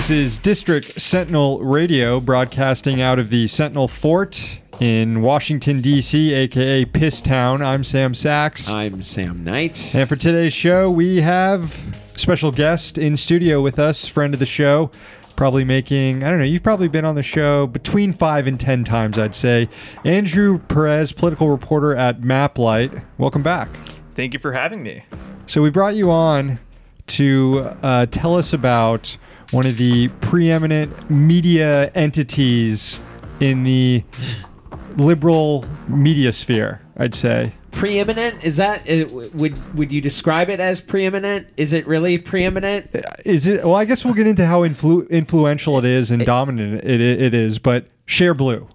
This is District Sentinel Radio, broadcasting out of the Sentinel Fort in Washington, D.C., aka Piss Town. I'm Sam Sacks. I'm Sam Knight. And for today's show, we have a special guest in studio with us, friend of the show. Probably making, I don't know, you've probably been on the show between five and ten times, I'd say. Andrew Perez, political reporter at Maplight. Welcome back. Thank you for having me. So we brought you on to uh, tell us about one of the preeminent media entities in the liberal media sphere, I'd say. Preeminent? Is that uh, would would you describe it as preeminent? Is it really preeminent? Is it? Well, I guess we'll get into how influ- influential it is and dominant it, it, it is. But Share Blue,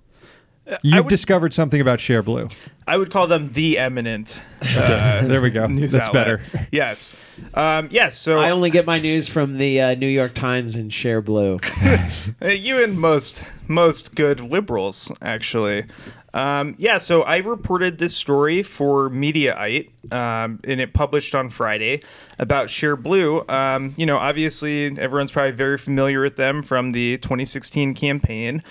you've would- discovered something about Share Blue. I would call them the eminent. Uh, There we go. news That's outlet. better. Yes. Um, yes. So I only get my news from the uh, New York Times and Share Blue. Uh, you and most most good liberals actually um, yeah so i reported this story for mediaite um, and it published on friday about share blue um, you know obviously everyone's probably very familiar with them from the 2016 campaign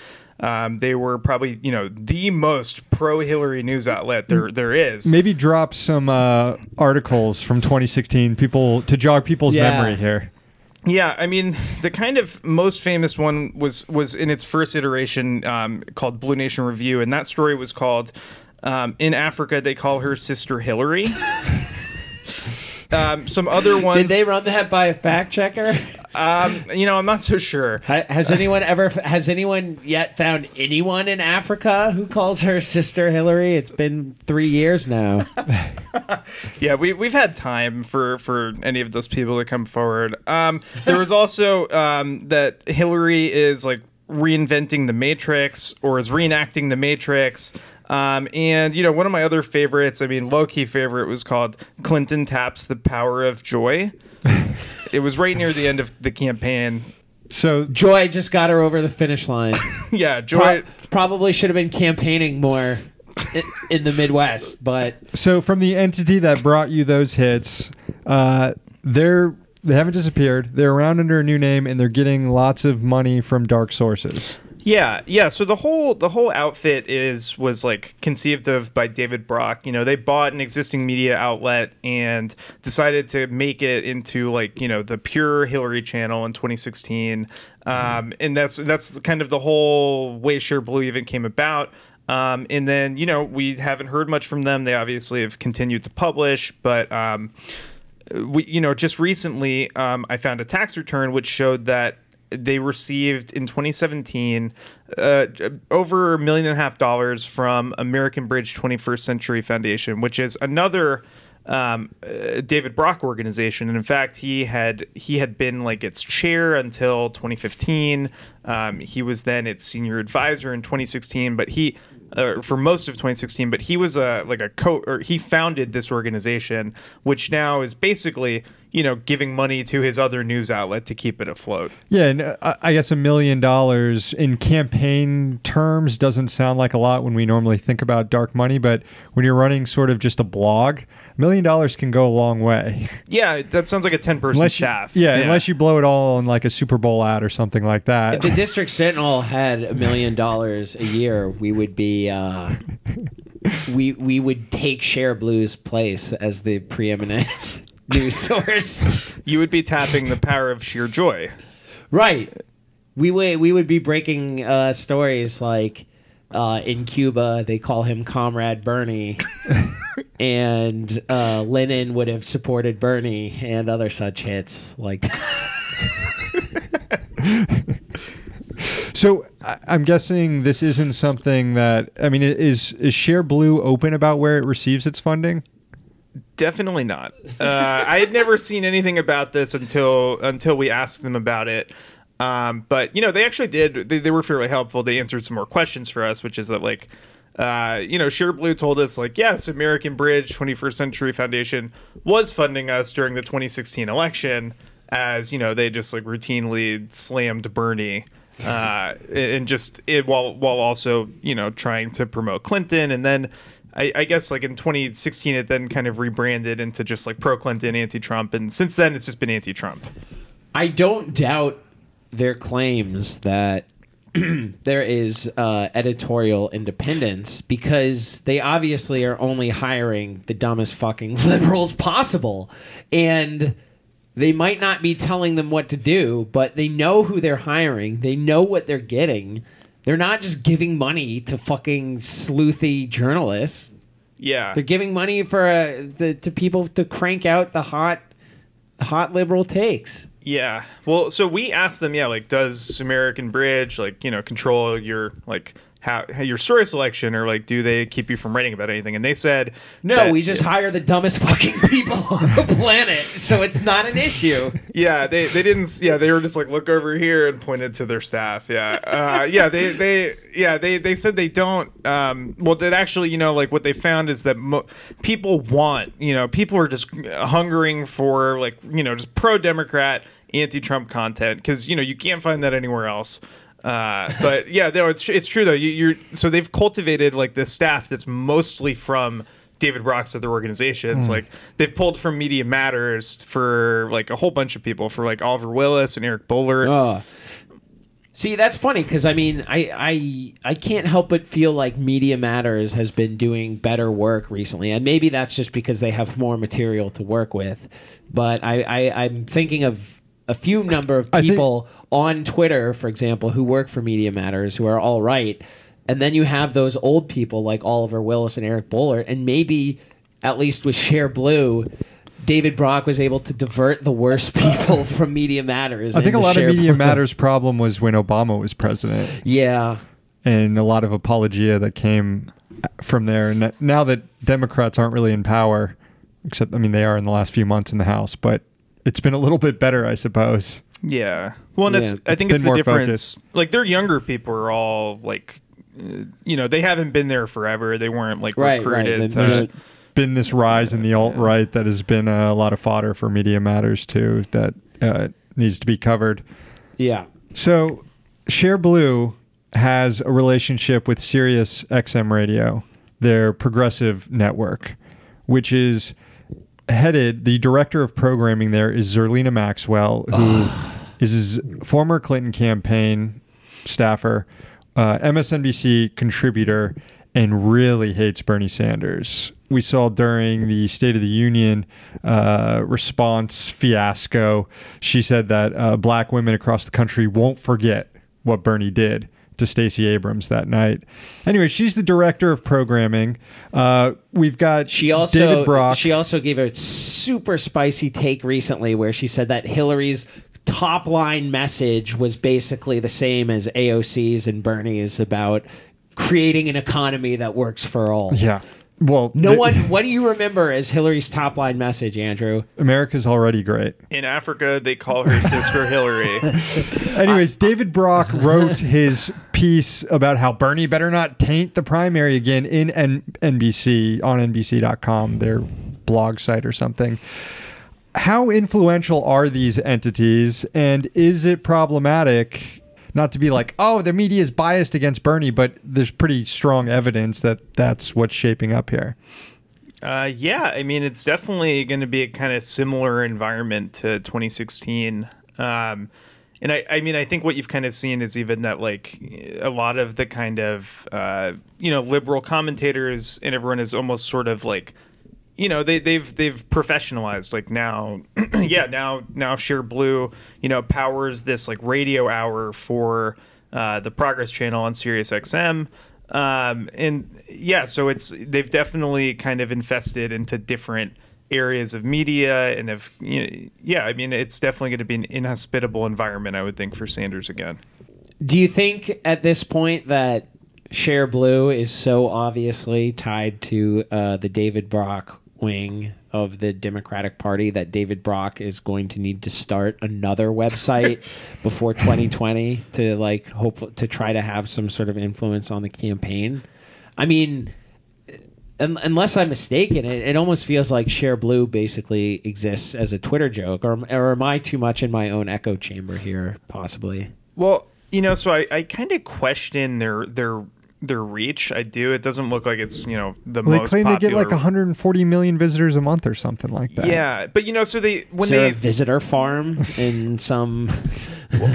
um, they were probably you know the most pro hillary news outlet there there is Maybe drop some uh, articles from 2016, people to jog people's Yeah. memory here. Yeah, I mean, the kind of most famous one was was in its first iteration um, called Blue Nation Review, and that story was called um, "In Africa They Call Her Sister Hillary." um, some other ones, Did they run that by a fact checker? Um, you know, I'm not so sure. Has anyone ever has anyone yet found anyone in Africa who calls her sister Hillary? It's been three years now. Yeah, we we've had time for for any of those people to come forward. Um, there was also um, that Hillary is like reinventing the Matrix or is reenacting the Matrix. Um, and you know, one of my other favorites, I mean, low key favorite was called Clinton taps the power of joy. it was right near the end of the campaign. So Joy just got her over the finish line. Yeah, Pro- joy. probably should have been campaigning more in, in the Midwest, but So from the entity that brought you those hits, uh, they're they haven't disappeared. They're around under a new name, and they're getting lots of money from dark sources. Yeah, yeah. So the whole the whole outfit is was like conceived of by David Brock. You know, they bought an existing media outlet and decided to make it into like you know the pure Hillary channel in 2016. Um, and that's that's kind of the whole way Share Blue even came about. Um, and then you know we haven't heard much from them. They obviously have continued to publish, but. Um, we you know just recently um, i found a tax return which showed that they received in 2017 uh, over a million and a half dollars from american bridge 21st century foundation which is another um, uh, David Brock organization, and in fact, he had he had been like its chair until 2015. Um, he was then its senior advisor in 2016, but he uh, for most of 2016. But he was a like a co or he founded this organization, which now is basically you know giving money to his other news outlet to keep it afloat. Yeah, and uh, I I guess a million dollars in campaign terms doesn't sound like a lot when we normally think about dark money, but when you're running sort of just a blog, a million dollars can go a long way. Yeah, that sounds like a 10 person unless you, staff. yeah, unless you blow it all on like a Super Bowl ad or something like that. if the District Sentinel had a million dollars a year, we would be uh, we we would take Share Blue's place as the preeminent news source. you would be tapping the power of sheer joy. Right. We would we would be breaking uh, stories like uh, in Cuba they call him Comrade Bernie, and uh, Lenin would have supported Bernie and other such hits like. So I- I'm guessing this isn't something that I mean is is Share Blue open about where it receives its funding? Definitely not. Uh, I had never seen anything about this until until we asked them about it. Um, but you know, they actually did. They, they were fairly helpful. They answered some more questions for us, which is that like, uh, you know, Share Blue told us like, yes, American Bridge 21st Century Foundation was funding us during the 2016 election, as you know, they just like routinely slammed Bernie. Uh, and just it while while also you know trying to promote Clinton and then I, I guess like in 2016 it then kind of rebranded into just like pro Clinton, anti Trump, and since then it's just been anti Trump. I don't doubt their claims that there is uh, editorial independence because they obviously are only hiring the dumbest fucking liberals possible. And they might not be telling them what to do, but they know who they're hiring, they know what they're getting. They're not just giving money to fucking sleuthy journalists. Yeah. They're giving money for uh, the, to people to crank out the hot, hot liberal takes. Yeah. Well, so we asked them, yeah, like, does American Bridge, like, you know, control your, like, how, how your story selection or, like, do they keep you from writing about anything? And they said, No, that- we just hire the dumbest fucking people on the planet, so it's not an issue. Yeah, they, they didn't, yeah, they were just like, look over here and pointed to their staff. Yeah. Uh, yeah, they, they, yeah, they, they said they don't, um, well, that actually, you know, like, what they found is that mo- people want, you know, people are just hungering for, like, you know, just pro Democrat, anti Trump content because, you know, you can't find that anywhere else. Uh, but yeah, no, it's it's true though. You, you're so they've cultivated like this staff that's mostly from David Brock's other organizations. Like they've pulled from Media Matters for like a whole bunch of people, for like Oliver Willis and Eric Boehlert. Uh, see, that's funny because I mean, I, I I can't help but feel like Media Matters has been doing better work recently, and maybe that's just because they have more material to work with. But I, I I'm thinking of a few number of I think- people on Twitter, for example, who work for Media Matters who are all right, and then you have those old people like Oliver Willis and Eric Boehlert, and maybe at least with Share Blue. David Brock was able to divert the worst people from Media Matters. I think a lot of Media Blue. Matters problem was when Obama was president, Yeah. and a lot of apologia that came from there. And now that Democrats aren't really in power, except I mean they are in the last few months in the House, but it's been a little bit better, I suppose. Yeah. Well, and Yeah. it's, I think it's the more difference. Like their younger people are all like, uh, you know, they haven't been there forever. They weren't like Right, right. recruited. They're to- not- Been this rise in the alt right that has been a lot of fodder for Media Matters too. That uh, needs to be covered. Yeah. So, Share Blue has a relationship with Sirius XM Radio, their progressive network, which is headed. The director of programming there is Zerlina Maxwell, who is his former Clinton campaign staffer, uh, MSNBC contributor, and really hates Bernie Sanders. We saw during the State of the Union uh, response fiasco, she said that uh, black women across the country won't forget what Bernie did to Stacey Abrams that night. Anyway, she's the director of programming. Uh, we've got She also David Brock. she also gave a super spicy take recently where she said that Hillary's top line message was basically the same as AOC's and Bernie's about creating an economy that works for all. yeah. Well, No th- one what do you remember as Hillary's top line message, Andrew? America's already great. in Africa, they call her Sister Hillary. Anyways, David Brock wrote his piece about how Bernie better not taint the primary again in N- NBC on NBC.com, their blog site or something. How influential are these entities, and is it problematic? Not to be like, oh, the media is biased against Bernie, but there's pretty strong evidence that that's what's shaping up here. Uh, yeah, I mean, it's definitely going to be a kind of similar environment to 2016. Um, and I, I mean, I think what you've kind of seen is even that, like, a lot of the kind of, uh, you know, liberal commentators and everyone is almost sort of like, you know, they, they've they've professionalized. Like now, yeah, now now Share Blue, you know, powers this like radio hour for uh, the Progress Channel on Sirius XM. Um, and yeah, so it's they've definitely kind of infested into different areas of media and if you know, yeah, I mean, it's definitely going to be an inhospitable environment, I would think, for Sanders again. Do you think at this point that Share Blue is so obviously tied to uh, the David Brock wing of the Democratic Party that David Brock is going to need to start another website before 2020 to like hope to try to have some sort of influence on the campaign? I mean, un- unless I'm mistaken, it, it almost feels like Share Blue basically exists as a Twitter joke, or, or am I too much in my own echo chamber here? Possibly. Well, you know, so I, I kind of question their their their reach. I do. It doesn't look like it's you know the Well, they most claim they get like 140 million visitors a month or something like that. Yeah, but you know, so they when there they a visitor farm in some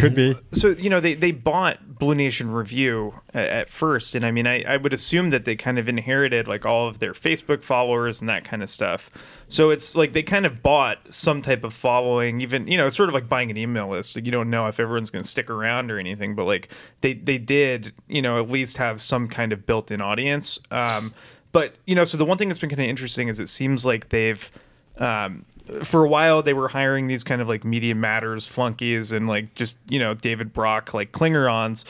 Could be. so you know they, they bought blue nation review at, at first and i mean I, I would assume that they kind of inherited like all of their facebook followers and that kind of stuff. So it's like they kind of bought some type of following even you know it's sort of like buying an email list. Like you don't know if everyone's going to stick around or anything but like they they did you know at least have some kind of built-in audience. Um but you know so the one thing that's been kind of interesting is it seems like they've um, for a while they were hiring these kind of like media matters flunkies and like just you know david brock like klingerons.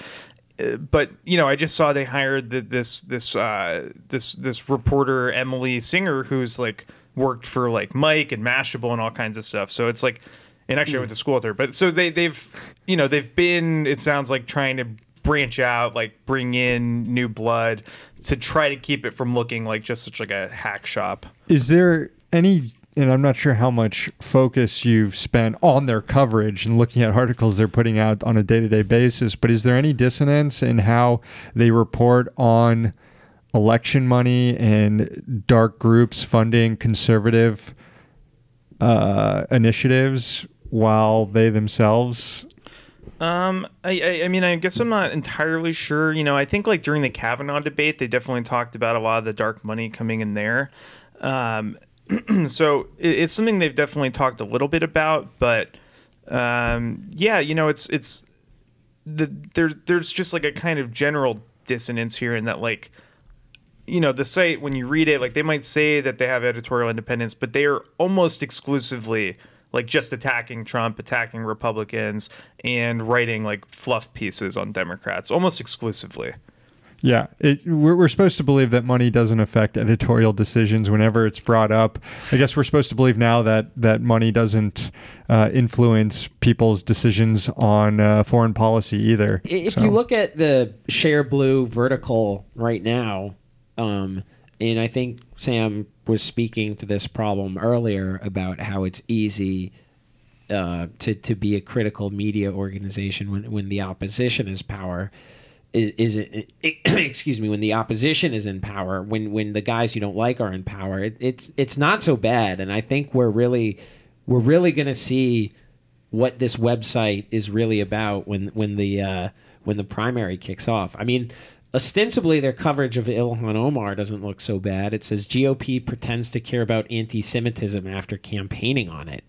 Uh, but you know i just saw they hired the, this this uh this this reporter emily singer who's like worked for like Mic and mashable and all kinds of stuff. So it's like and actually i went to school with her. But so they they've you know they've been it sounds like trying to branch out like bring in new blood to try to keep it from looking like just such like a hack shop. Is there any, and I'm not sure how much focus you've spent on their coverage and looking at articles they're putting out on a day to day basis, but is there any dissonance in how they report on election money and dark groups funding conservative uh, initiatives while they themselves? Um, I, I, I mean, I guess I'm not entirely sure. You know, I think like during the Kavanaugh debate, they definitely talked about a lot of the dark money coming in there. Um, so it, it's something they've definitely talked a little bit about, but um, yeah, you know, it's it's the there's there's just like a kind of general dissonance here in that like you know the site when you read it like they might say that they have editorial independence but they are almost exclusively like just attacking trump attacking republicans and writing like fluff pieces on democrats almost exclusively Yeah, it, we're, we're supposed to believe that money doesn't affect editorial decisions whenever it's brought up. I guess we're supposed to believe now that that money doesn't uh, influence people's decisions on uh, foreign policy either. If So- you look at the Share Blue vertical right now, um, and I think Sam was speaking to this problem earlier about how it's easy uh, to to be a critical media organization when when the opposition is power. Is, is it, excuse me when the opposition is in power when when the guys you don't like are in power it, it's it's not so bad and I think we're really we're really going to see what this website is really about when when the uh, when the primary kicks off. I mean, ostensibly their coverage of Ilhan Omar doesn't look so bad. It says GOP pretends to care about anti-Semitism after campaigning on it.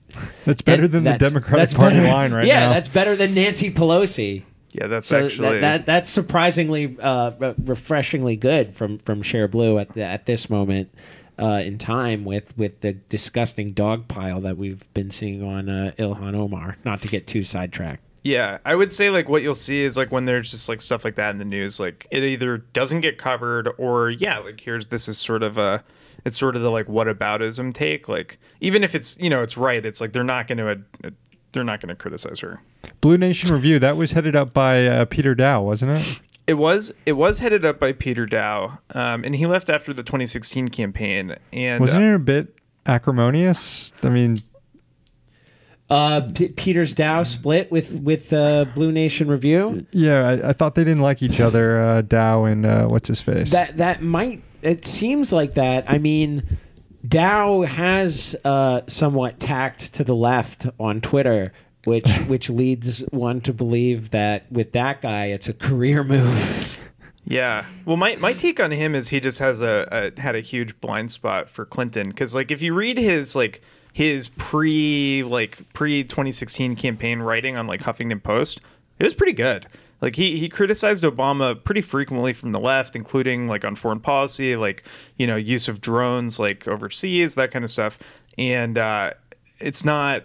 that's better And than the that's- Democratic that's Party better- line right yeah, now. that's better than Nancy Pelosi. Yeah that's So actually that, that that's surprisingly uh, refreshingly good from from Share Blue at the, at this moment uh, in time with with the disgusting dog pile that we've been seeing on uh, Ilhan Omar. Not to get too sidetracked. Yeah, I would say like what you'll see is like when there's just like stuff like that in the news, like it either doesn't get covered or yeah, like here's this is sort of a it's sort of the like what whataboutism take. Like even if it's you know it's right, it's like they're not going to uh, they're not going to criticize her. Blue Nation Review that was headed up by uh, Peter Daou, wasn't it? It was it was headed up by Peter Daou, um, and he left after the 2016 campaign. And Wasn't uh, it a bit acrimonious? I mean, Uh, P- Peter's Daou split with with uh, Blue Nation Review. yeah, I, I thought they didn't like each other, uh, Daou and uh, what's his face. That that might. It seems like that. I mean, Daou has uh, somewhat tacked to the left on Twitter, which which leads one to believe that with that guy, it's a career move. Yeah. Well, my, my take on him is he just has a, a had a huge blind spot for Clinton because like if you read his like his pre like pre 2016 campaign writing on like Huffington Post, it was pretty good. Like he he criticized Obama pretty frequently from the left, including like on foreign policy, like you know use of drones like overseas, that kind of stuff. And uh, it's not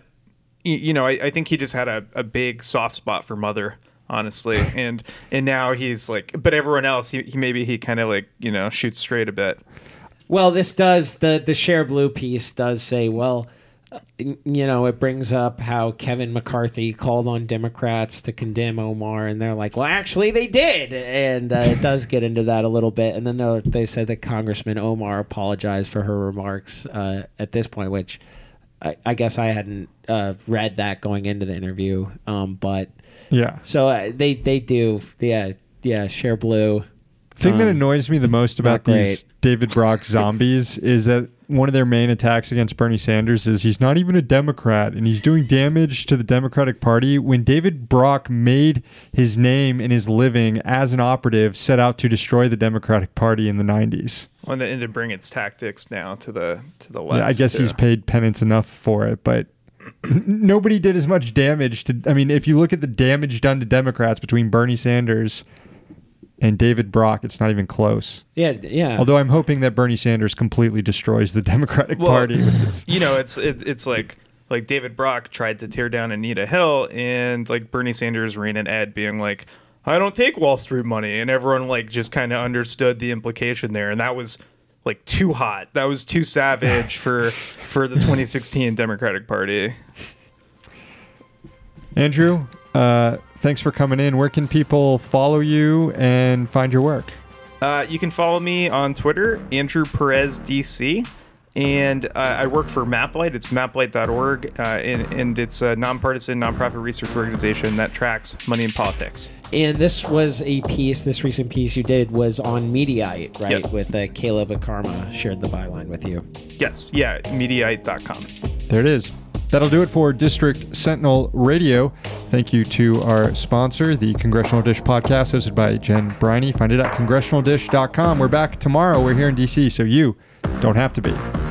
you know, I, I think he just had a, a big soft spot for mother, honestly. and and now he's like but everyone else he, he maybe he kind of like, you know, shoots straight a bit. Well, this does the the share blue piece does say well. You know, it brings up how Kevin McCarthy called on Democrats to condemn Omar, and they're like, "Well, actually, they did," and uh, it does get into that a little bit. And then they- they said that Congressman Omar apologized for her remarks uh, at this point, which I, I guess I hadn't uh, read that going into the interview. Um, but yeah. so uh, they they do, yeah, yeah. Share blue. thing that Um, annoys me the most about these David Brock zombies is that one of their main attacks against Bernie Sanders is he's not even a Democrat and he's doing damage to the Democratic Party when David Brock made his name and his living as an operative set out to destroy the Democratic Party in the 90s. and to, and to bring its tactics now to the to the left. Yeah, I guess too. he's uh, paid penance enough for it, but nobody did as much damage to I mean, if you look at the damage done to Democrats between Bernie Sanders and David Brock, it's not even close. Yeah, yeah. Although I'm hoping that Bernie Sanders completely destroys the Democratic Well, Party with you know, it's it, it's like like David Brock tried to tear down Anita Hill, and like Bernie Sanders ran an ad being like, "I don't take Wall Street money," and everyone like just kind of understood the implication there, and that was like too hot. That was too savage for for the 2016 Democratic Party. Andrew, uh, thanks for coming in. Where can people follow you and find your work? Uh, you can follow me on Twitter, Andrew Perez DC. And uh, I work for MapLight. It's maplight.org, uh, and, and it's a nonpartisan, nonprofit research organization that tracks money in politics. And this was a piece, this recent piece you did was on Mediaite, right? Yep. With uh, Caleb Ecarma shared the byline with you. Yes, yeah, Mediaite.com. There it is. That'll do it for District Sentinel Radio. Thank you to our sponsor, the Congressional Dish podcast, hosted by Jen Briney. Find it at congressionaldish.com. We're back tomorrow. We're here in DC, so you don't have to be.